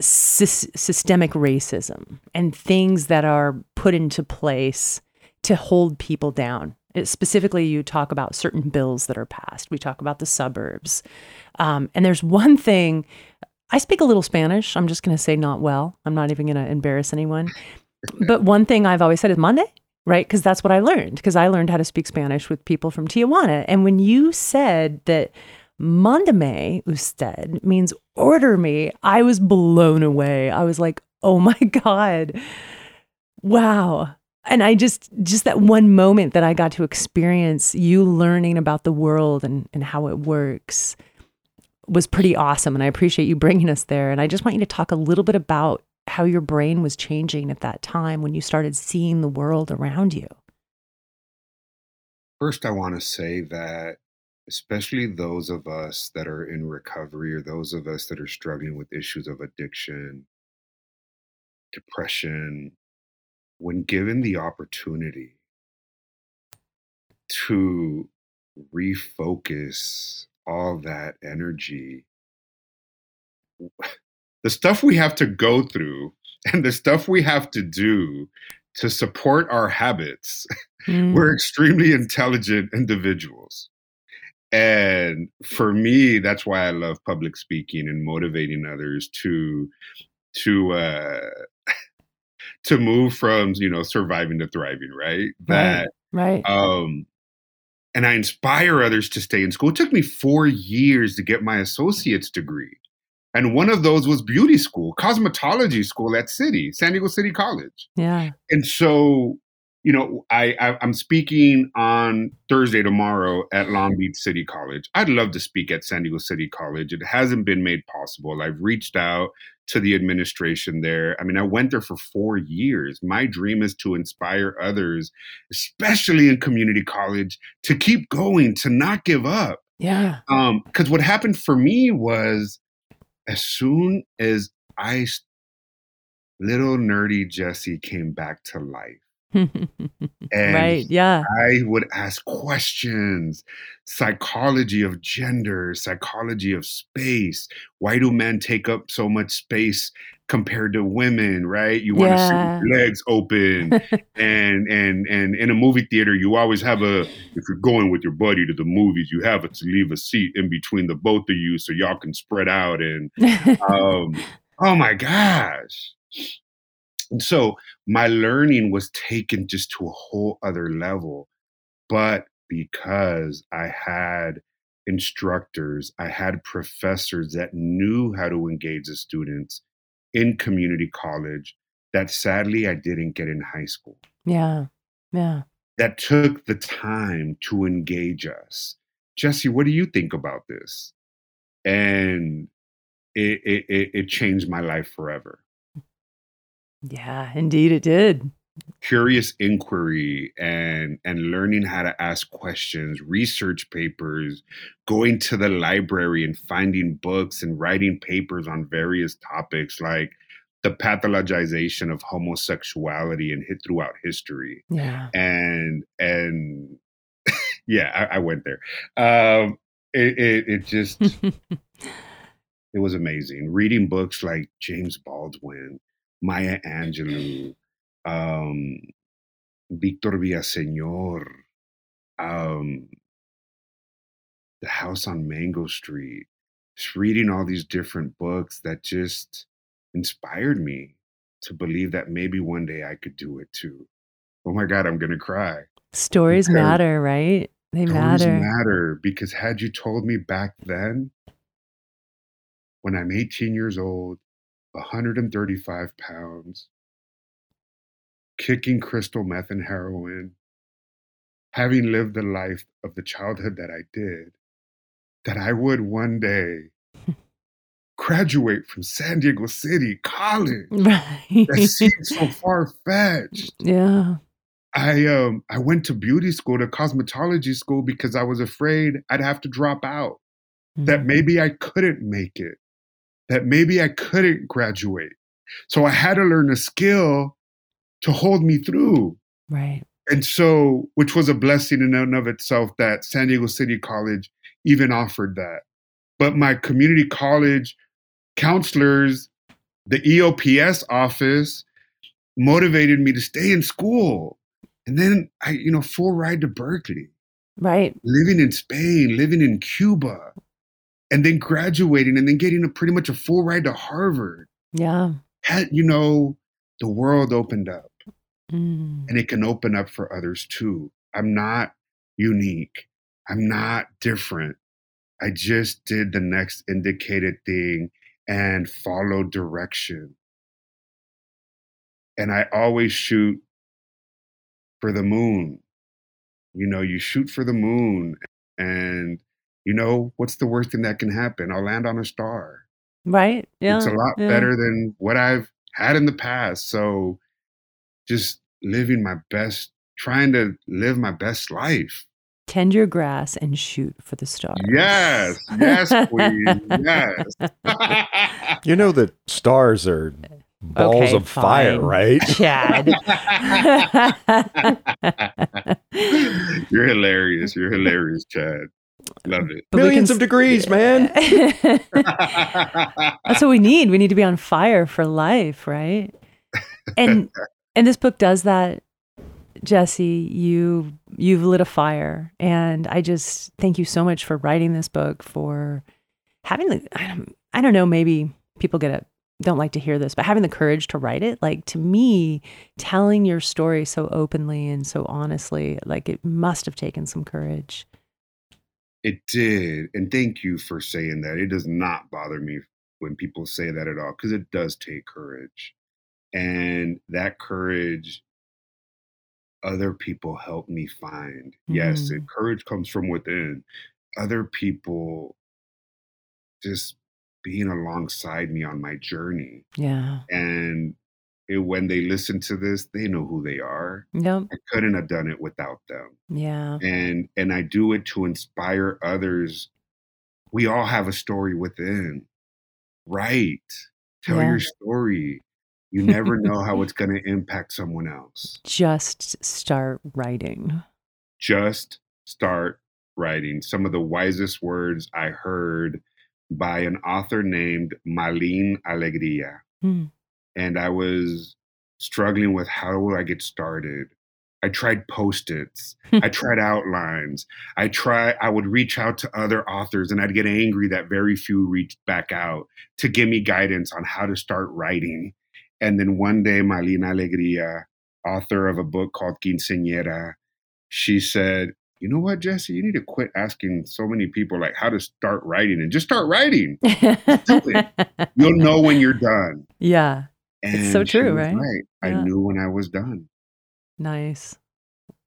sys- systemic racism and things that are put into place to hold people down. It, specifically, you talk about certain bills that are passed. We talk about the suburbs. Um, and there's one thing, I speak a little Spanish. I'm just going to say not well. I'm not even going to embarrass anyone. But one thing I've always said is Mande, right? Because that's what I learned, because I learned how to speak Spanish with people from Tijuana. And when you said that Mandame usted means order me. I was blown away. I was like, oh my God. Wow. And I just, just that one moment that I got to experience you learning about the world and, and how it works was pretty awesome. And I appreciate you bringing us there. And I just want you to talk a little bit about how your brain was changing at that time when you started seeing the world around you. First, I want to say that especially those of us that are in recovery or those of us that are struggling with issues of addiction, depression, when given the opportunity to refocus all that energy, the stuff we have to go through and the stuff we have to do to support our habits, mm. we're extremely intelligent individuals. And for me, that's why I love public speaking and motivating others to to uh to move from, you know, surviving to thriving, right? That right. right. um and I inspire others to stay in school. It took me 4 years to get my associate's degree. And one of those was beauty school, cosmetology school at City, San Diego City College. Yeah. And so you know, I, I am speaking on Thursday tomorrow at Long Beach City College. I'd love to speak at San Diego City College. It hasn't been made possible. I've reached out to the administration there. I mean, I went there for four years. My dream is to inspire others, especially in community college, to keep going, to not give up. Yeah. Um, because what happened for me was as soon as I little nerdy Jesse came back to life right. Yeah. I would ask questions psychology of gender, psychology of space. Why do men take up so much space compared to women, right? You want yeah. to see legs open. and and and in a movie theater, you always have a if you're going with your buddy to the movies, you have to leave a seat in between the both of you so y'all can spread out and um oh my gosh so my learning was taken just to a whole other level. But because I had instructors, I had professors that knew how to engage the students in community college that sadly I didn't get in high school. Yeah. Yeah. That took the time to engage us. Jesse, what do you think about this? And it, it, it changed my life forever. Yeah, indeed it did. Curious inquiry and and learning how to ask questions, research papers, going to the library and finding books and writing papers on various topics like the pathologization of homosexuality and hit throughout history. Yeah. And and yeah, I, I went there. Um it, it, it just it was amazing. Reading books like James Baldwin, Maya Angelou, um, Victor Villaseñor, um, The House on Mango Street, just reading all these different books that just inspired me to believe that maybe one day I could do it too. Oh my God, I'm going to cry. Stories because matter, right? They matter. matter because had you told me back then, when I'm 18 years old, 135 pounds, kicking crystal meth and heroin, having lived the life of the childhood that I did, that I would one day graduate from San Diego City College. Right. That seems so far fetched. Yeah. I um I went to beauty school to cosmetology school because I was afraid I'd have to drop out. Mm-hmm. That maybe I couldn't make it that maybe I couldn't graduate. So I had to learn a skill to hold me through. Right. And so, which was a blessing in and of itself that San Diego City College even offered that. But my community college counselors the EOPS office motivated me to stay in school. And then I, you know, full ride to Berkeley, Right. living in Spain, living in Cuba, and then graduating and then getting a pretty much a full ride to Harvard. Yeah. Had, you know, the world opened up Mm. and it can open up for others too. I'm not unique. I'm not different. I just did the next indicated thing and followed direction. And I always shoot for the moon. You know, you shoot for the moon, and you know, what's the worst thing that can happen? I'll land on a star. Right. Yeah. it's a lot yeah. better than what I've had in the past. So just living my best, trying to live my best life. Tend your grass and shoot for the stars. Yes, yes, queen, yes. You know that stars are balls Okay, of fire, right? Chad. You're hilarious. You're hilarious, Chad. Love it. But Millions can of degrees, man. That's what we need. We need to be on fire for life, right? And and this book does that. Jesse, you you've lit a fire, and I just thank you so much for writing this book, for having the I don't, I don't know maybe people get it don't like to hear this, but having the courage to write it, like to me, telling your story so openly and so honestly, like it must have taken some courage. It did. And thank you for saying that. It does not bother me when people say that at all because it does take courage. And that courage, other people help me find. Yes, it, mm. courage comes from within. Other people just being alongside me on my journey. Yeah. And when they listen to this, they know who they are. Yep. I couldn't have done it without them Yeah. and and I do it to inspire others. We all have a story within. Right. Tell Yeah. your story. You never know how it's going to impact someone else. Just start writing. Just start writing. Some of the wisest words I heard by an author named Malin Alegria. Hmm. And I was struggling with how do I get started. I tried post-its. I tried outlines. I try I would reach out to other authors and I'd get angry that very few reached back out to give me guidance on how to start writing. And then one day Malin Alegria, author of a book called Quinceañera, she said, "You know what, Jesse? You need to quit asking so many people like how to start writing and just start writing. You'll know when you're done." yeah. And so true, was right? I knew when I was done. Nice.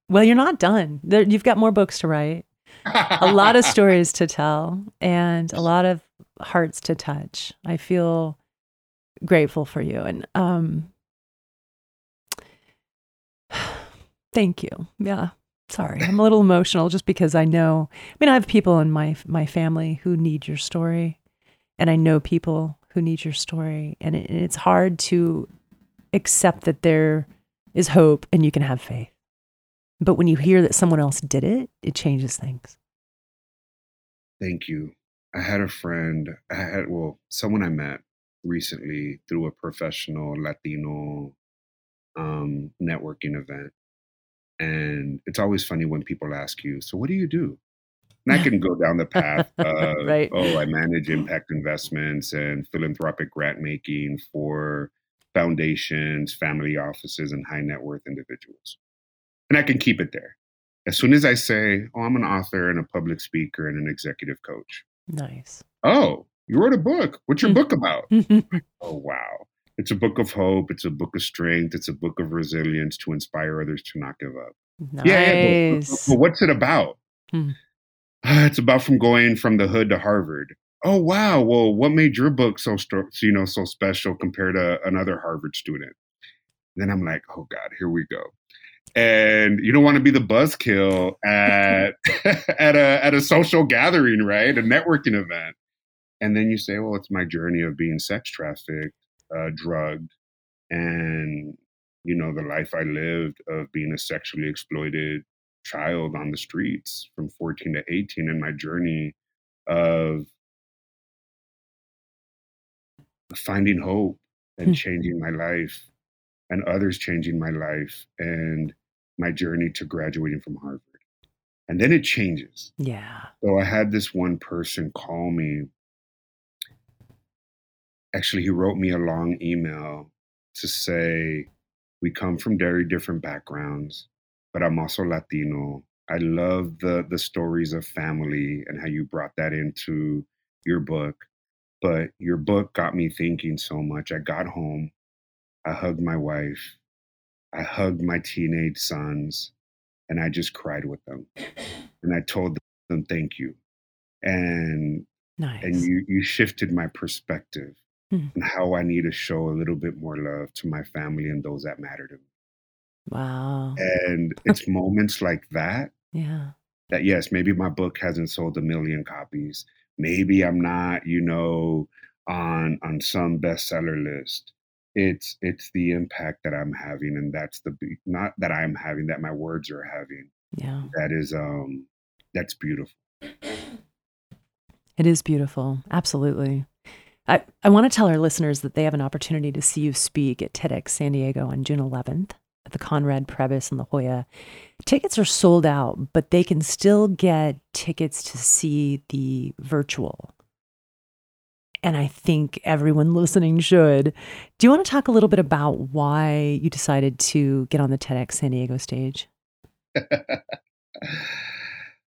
Well, you're not done. There, you've got more books to write, a lot of stories to tell, and a lot of hearts to touch. I feel grateful for you, and um, thank you. Yeah. Sorry, I'm a little emotional just because I know. I mean, I have people in my my family who need your story, and I know people who need your story, and it, it's hard to accept that there is hope and you can have faith. But when you hear that someone else did it, it changes things. Thank you. I had a friend, I had, well, someone I met recently through a professional Latino um, networking event. And it's always funny when people ask you, So, what do you do? And I can go down the path of, Right. oh, I manage impact investments and philanthropic grant making for foundations, family offices, and high net worth individuals. And I can keep it there. As soon as I say, oh, I'm an author and a public speaker and an executive coach. Nice. Oh, you wrote a book. What's your Mm. book about? Oh, wow. It's a book of hope. It's a book of strength. It's a book of resilience to inspire others to not give up. Yeah, yeah. But, but what's it about? Ah, it's about from going from the hood to Harvard. Oh wow! Well, what made your book so you know so special compared to another Harvard student? then I'm like, oh god, here we go. And you don't want to be the buzzkill at at a at a social gathering, right? A networking event. And then you say, well, it's my journey of being sex trafficked, uh, drugged, and you know the life I lived of being a sexually exploited child on the streets from 14 to 18 and my journey of finding hope and Hmm. changing my life and others changing my life and my journey to graduating from Harvard. And then it changes. Yeah. So I had this one person call me. Actually, he wrote me a long email to say, We come from very different backgrounds, but I'm also Latino. I love the, the stories of family and how you brought that into your book. But your book got me thinking so much. I got home, I hugged my wife, I hugged my teenage sons, and I just cried with them. And I told them, Thank you and Nice. and you you shifted my perspective Hmm. and how I need to show a little bit more love to my family and those that matter to me. Wow. And it's moments like that Yeah. that yes, maybe my book hasn't sold a million copies. Maybe I'm not, you know, on on some bestseller list. It's it's the impact that I'm having, and that's the not that I'm having, that my words are having. Yeah. That is um that's beautiful. It is beautiful. Absolutely. I, I want to tell our listeners that they have an opportunity to see you speak at TEDx San Diego on June 11th at the Conrad Prebys in La Jolla. Tickets are sold out, but they can still get tickets to see the virtual. And I think everyone listening should. Do you want to talk a little bit about why you decided to get on the TEDx San Diego stage?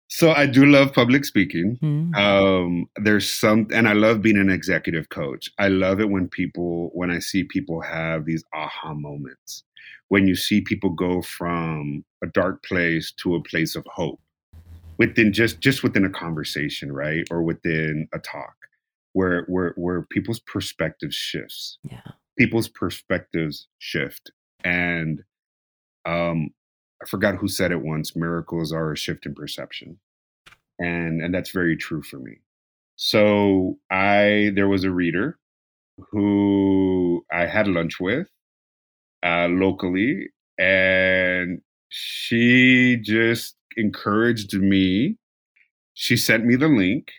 so I do love public speaking. Hmm? um there's some and i love being an executive coach i love it when people when i see people have these aha moments when you see people go from a dark place to a place of hope within just just within a conversation right or within a talk where where where people's perspectives shifts Yeah. people's perspectives shift and um i forgot who said it once miracles are a shift in perception and and that's very true for me so i there was a reader who i had lunch with uh locally and she just encouraged me she sent me the link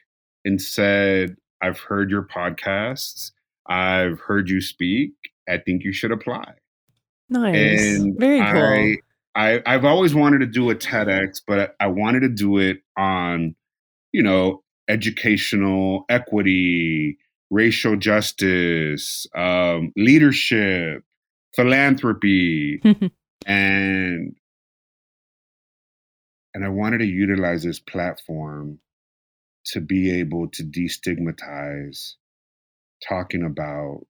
and said i've heard your podcasts i've heard you speak i think you should apply Nice. and Very cool. I, I I've always wanted to do a TEDx, but I wanted to do it on, you know, educational equity, racial justice, um, leadership, philanthropy, and and I wanted to utilize this platform to be able to destigmatize talking about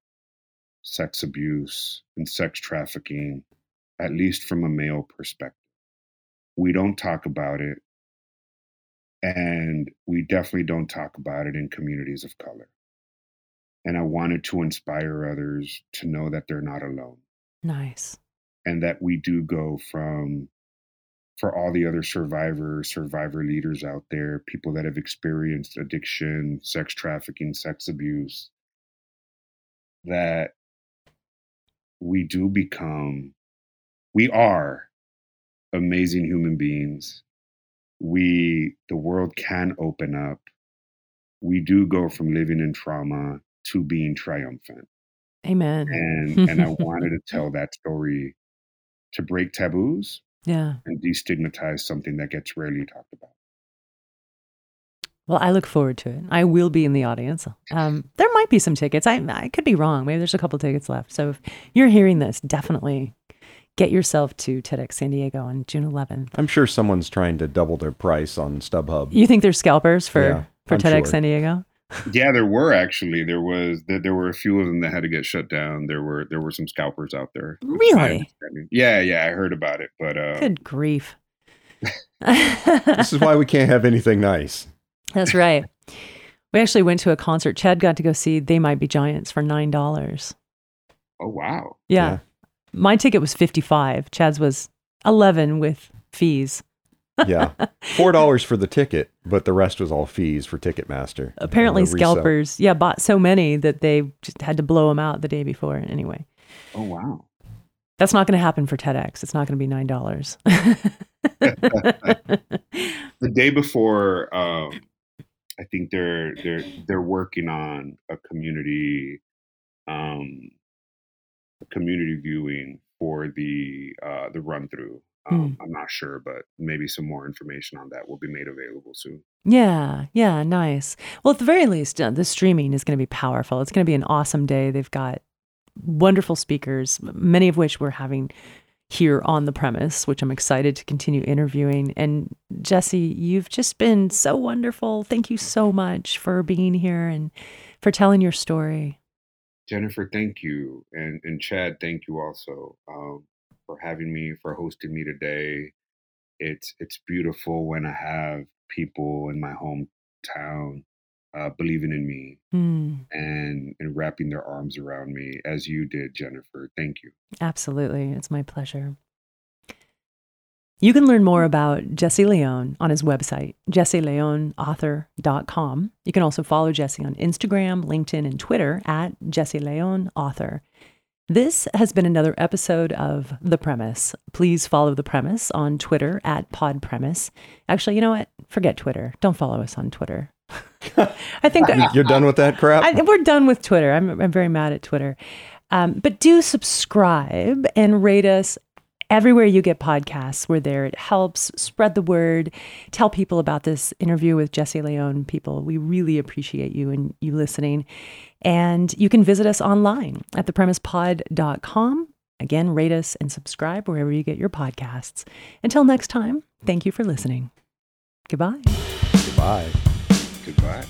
sex abuse and sex trafficking, at least from a male perspective. We don't talk about it, and we definitely don't talk about it in communities of color. And I wanted to inspire others to know that they're not alone nice. and that we do go from for all the other survivor, survivor leaders out there people that have experienced addiction sex trafficking sex abuse that we do become we are amazing human beings. We the world can open up. We do go from living in trauma to being triumphant Amen. and and I wanted to tell that story to break taboos yeah. and destigmatize something that gets rarely talked about. Well, I look forward to it. I will be in the audience. Um, there might be some tickets. I I could be wrong. Maybe there's a couple tickets left. So if you're hearing this, definitely get yourself to TEDx San Diego on June 11th. I'm sure someone's trying to double their price on StubHub. You think there's scalpers for Yeah, for I'm TEDx sure. San Diego? Yeah, there were actually there was there, there were a few of them that had to get shut down. There were there were some scalpers out there. Really? Yeah, yeah, I heard about it, but uh, Good grief. This is why we can't have anything nice. That's right. We actually went to a concert. Chad got to go see They Might Be Giants for nine dollars. oh wow, Yeah. Yeah. My ticket was fifty five. Chad's was eleven with fees. Yeah. Four dollars for the ticket, but the rest was all fees for Ticketmaster. Apparently, The resell. scalpers, yeah, bought so many that they just had to blow them out the day before. Anyway, oh wow. that's not going to happen for TEDx. It's not going to be nine dollars. The day before, um, I think they're they're they're working on a community um, community viewing for the uh, the run through. Um, I'm not sure, but maybe some more information on that will be made available soon. Yeah, yeah, nice. Well, at the very least, uh, the streaming is going to be powerful. It's going to be an awesome day. They've got wonderful speakers, many of which we're having here on the premise, which I'm excited to continue interviewing. And Jesse, you've just been so wonderful. Thank you so much for being here and for telling your story. Jennifer, thank you. And and Chad, thank you also um, for having me, for hosting me today. It's it's beautiful when I have people in my hometown uh, believing in me Mm, and and wrapping their arms around me as you did, Jennifer. Thank you. absolutely. It's my pleasure. You can learn more about Jesse Leon on his website, jesseleonauthor.com. You can also follow Jesse on Instagram, LinkedIn, and Twitter at Jesse Leon Author. This has been another episode of The Premise. Please follow The Premise on Twitter at Pod Premise. Actually, you know what? Forget Twitter. Don't follow us on Twitter. I think You- You're done with that crap? I, we're done with Twitter. I'm, I'm very mad at Twitter. Um, but do subscribe and rate us everywhere you get podcasts. We're there. It helps spread the word. Tell people about this interview with Jesse Leon. People, we really appreciate you and you listening. And you can visit us online at thepremisepod.com. Again, rate us and subscribe wherever you get your podcasts. Until next time, thank you for listening. Goodbye. Goodbye. Goodbye.